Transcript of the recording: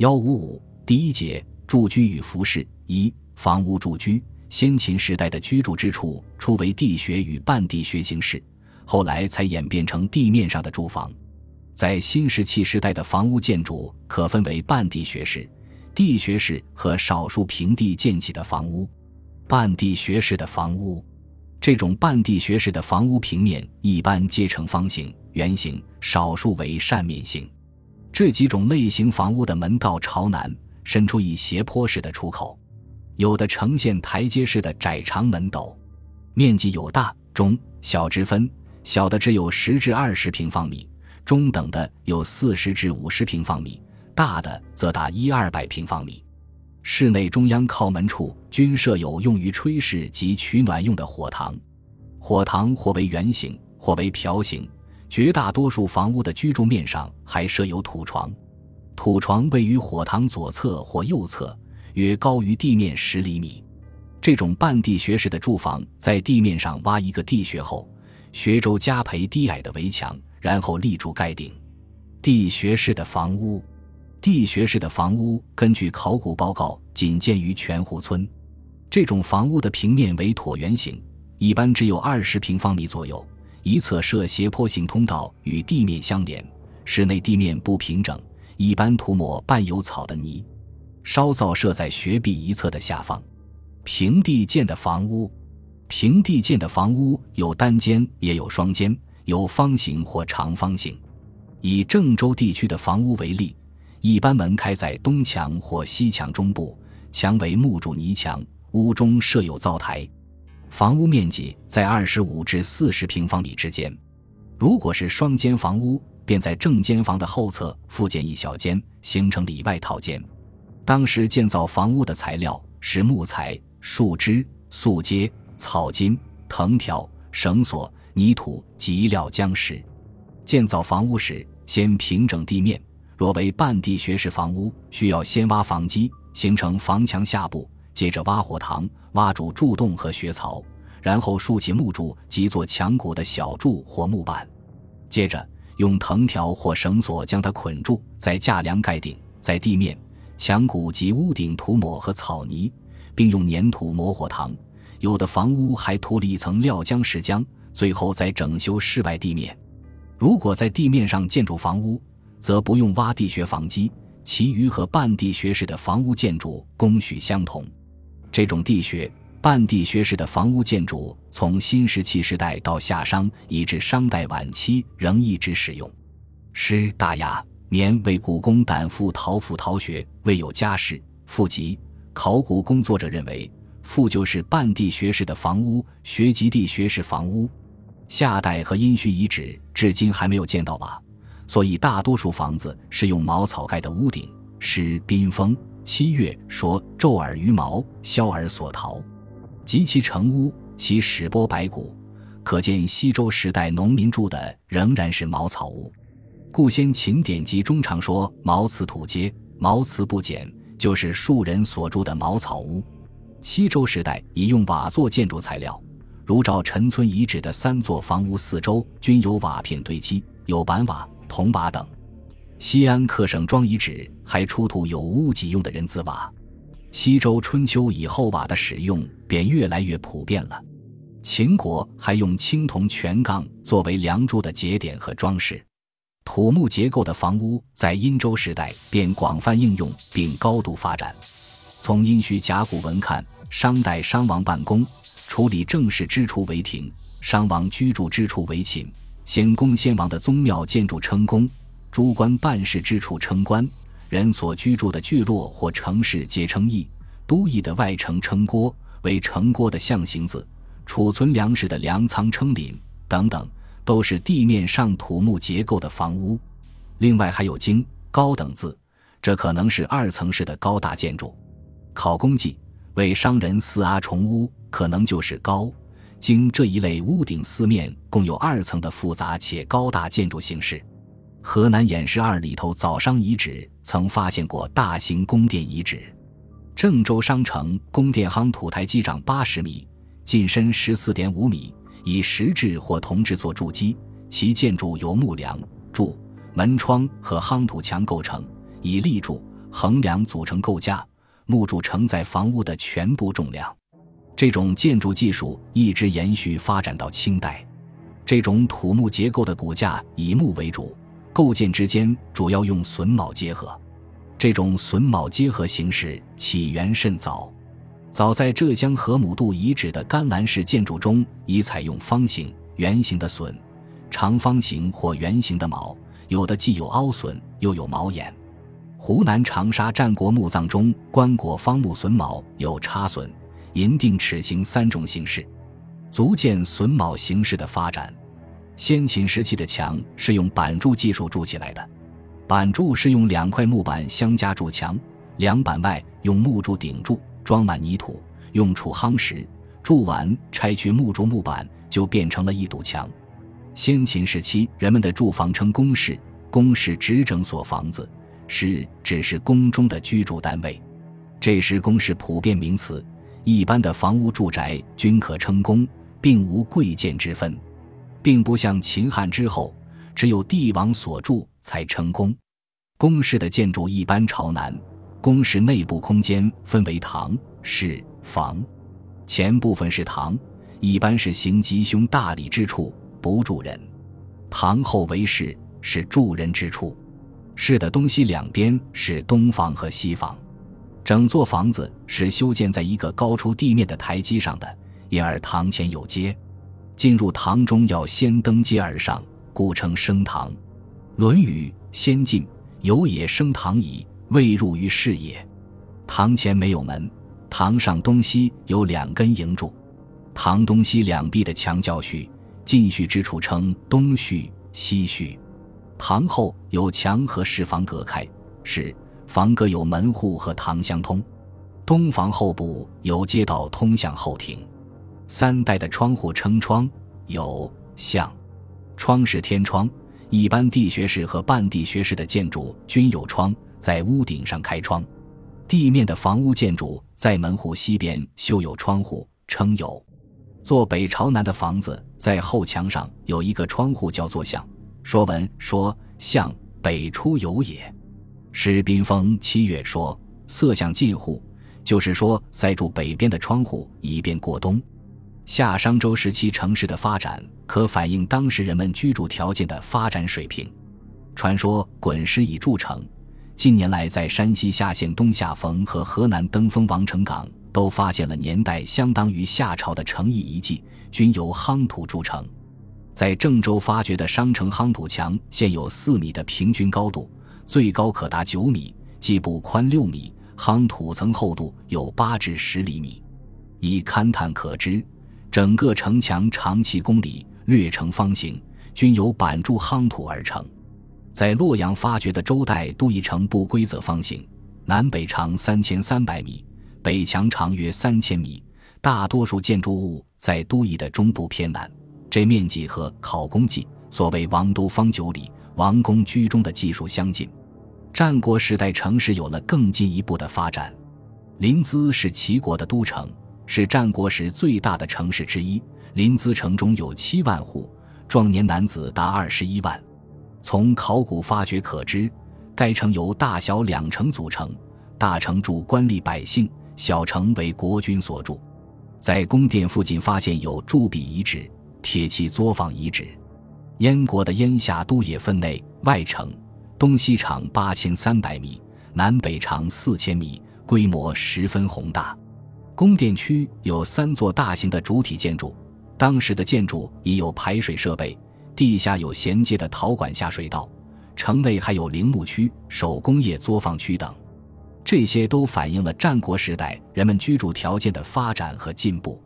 幺五五第一节住居与服饰一房屋住居。先秦时代的居住之处，初为地穴与半地穴形式，后来才演变成地面上的住房。在新石器时代的房屋建筑，可分为半地穴式、地穴式和少数平地建起的房屋。半地穴式的房屋，这种半地穴式的房屋平面一般皆呈方形、圆形，少数为扇面形。这几种类型房屋的门道朝南，伸出一斜坡式的出口。有的呈现台阶式的窄长门斗，面积有大、中、小之分，小的只有十至二十平方米，中等的有四十至五十平方米，大的则达一二百平方米。室内中央靠门处均设有用于炊事及取暖用的火塘，火塘或为圆形，或为瓢形。绝大多数房屋的居住面上还设有土床，土床位于火塘左侧或右侧。约高于地面十厘米，这种半地穴式的住房，在地面上挖一个地穴后，穴周加培低矮的围墙，然后立柱盖顶。地穴式的房屋，地穴式的房屋根据考古报告仅见于泉湖村。这种房屋的平面为椭圆形，一般只有二十平方米左右，一侧设斜坡形通道与地面相连。室内地面不平整，一般涂抹伴有草的泥。烧灶设在穴壁一侧的下方。平地建的房屋，平地建的房屋有单间也有双间，有方形或长方形。以郑州地区的房屋为例，一般门开在东墙或西墙中部，墙为木柱泥墙，屋中设有灶台。房屋面积在二十五至四十平方米之间。如果是双间房屋，便在正间房的后侧附建一小间，形成里外套间。当时建造房屋的材料是木材、树枝、素秸、草筋、藤条、绳索、泥土及料浆石。建造房屋时，先平整地面。若为半地穴式房屋，需要先挖房基，形成房墙下部，接着挖火塘，挖主柱洞和穴槽，然后竖起木柱及做墙骨的小柱或木板，接着用藤条或绳索将它捆住，再架梁盖顶，在地面。墙骨及屋顶涂抹和草泥，并用粘土抹火塘。有的房屋还涂了一层料浆石浆，最后再整修室外地面。如果在地面上建筑房屋，则不用挖地穴房基，其余和半地穴式的房屋建筑工序相同。这种地穴、半地穴式的房屋建筑，从新石器时代到夏商以至商代晚期仍一直使用。师大雅。年为古工胆腹陶腹陶穴，未有家室。腹籍考古工作者认为，腹就是半地穴式的房屋，穴即地穴式房屋。夏代和殷墟遗址至今还没有见到瓦，所以大多数房子是用茅草盖的屋顶。诗宾风七月说：“昼耳于茅，宵耳所逃。”及其成屋，其始播白骨，可见西周时代农民住的仍然是茅草屋。故先秦典籍中常说“茅茨土阶，茅茨不简”，就是庶人所住的茅草屋。西周时代已用瓦做建筑材料，如照陈村遗址的三座房屋四周均有瓦片堆积，有板瓦、铜瓦等。西安客省庄遗址还出土有屋脊用的人字瓦。西周春秋以后，瓦的使用便越来越普遍了。秦国还用青铜全杠作为梁柱的节点和装饰。土木结构的房屋在殷周时代便广泛应用并高度发展。从殷墟甲骨文看，商代商王办公处理政事之处为廷，商王居住之处为寝。先公先王的宗庙建筑称宫，诸官办事之处称官，人所居住的聚落或城市皆称邑。都邑的外城称郭，为城郭的象形字。储存粮食的粮仓称廪，等等。都是地面上土木结构的房屋，另外还有京高等字，这可能是二层式的高大建筑。考工记为商人四阿重屋，可能就是高京这一类屋顶四面共有二层的复杂且高大建筑形式。河南偃师二里头早商遗址曾发现过大型宫殿遗址。郑州商城宫殿夯土台基长八十米，进深十四点五米。以石质或铜制作筑基，其建筑由木梁、柱、门窗和夯土墙构成，以立柱、横梁组成构架，木柱承载房屋的全部重量。这种建筑技术一直延续发展到清代。这种土木结构的骨架以木为主，构件之间主要用榫卯结合。这种榫卯结合形式起源甚早，早在浙江河姆渡遗址的干栏式建筑中，已采用方形、圆形的榫，长方形或圆形的卯，有的既有凹榫又有卯眼。湖南长沙战国墓葬中棺椁方木榫卯有插榫。银锭齿形三种形式，足见榫卯形式的发展。先秦时期的墙是用板柱技术筑起来的，板柱是用两块木板相加筑墙，两板外用木柱顶住，装满泥土，用杵夯实，筑完拆去木柱木板，就变成了一堵墙。先秦时期人们的住房称宫室，宫室指整所房子，室只是宫中的居住单位。这时宫是普遍名词。一般的房屋住宅均可称宫，并无贵贱之分，并不像秦汉之后，只有帝王所住才称宫。宫室的建筑一般朝南，宫室内部空间分为堂、室、房。前部分是堂，一般是行吉凶大礼之处，不住人；堂后为室，是住人之处。室的东西两边是东房和西房。整座房子是修建在一个高出地面的台基上的，因而堂前有阶。进入堂中要先登阶而上，故称升堂。《论语·先进》：“有也升堂矣，未入于室也。”堂前没有门，堂上东西有两根营柱。堂东西两壁的墙叫序，进序之处称东序、西序。堂后有墙和室房隔开，是。房各有门户和堂相通，东房后部有街道通向后庭。三代的窗户称窗，有向窗是天窗。一般地学式和半地学式的建筑均有窗，在屋顶上开窗。地面的房屋建筑在门户西边修有窗户，称有。坐北朝南的房子在后墙上有一个窗户，叫做向。说文说：“向北出有也。”诗宾风七月说：“色向近户，就是说塞住北边的窗户，以便过冬。”夏商周时期城市的发展，可反映当时人们居住条件的发展水平。传说滚石已筑成，近年来在山西夏县东夏冯和河南登封王城岗都发现了年代相当于夏朝的城邑遗迹，均由夯土筑成。在郑州发掘的商城夯土墙，现有四米的平均高度。最高可达九米，基部宽六米，夯土层厚度有八至十厘米。以勘探可知，整个城墙长七公里，略呈方形，均由板柱夯土而成。在洛阳发掘的周代都邑城不规则方形，南北长三千三百米，北墙长约三千米。大多数建筑物在都邑的中部偏南，这面积和《考工记》所谓“王都方九里，王公居中”的技术相近。战国时代，城市有了更进一步的发展。临淄是齐国的都城，是战国时最大的城市之一。临淄城中有七万户，壮年男子达二十一万。从考古发掘可知，该城由大小两城组成，大城住官吏百姓，小城为国君所住。在宫殿附近发现有铸币遗址、铁器作坊遗址。燕国的燕下都也分内外城。东西长八千三百米，南北长四千米，规模十分宏大。宫殿区有三座大型的主体建筑，当时的建筑已有排水设备，地下有衔接的陶管下水道，城内还有陵墓区、手工业作坊区等，这些都反映了战国时代人们居住条件的发展和进步。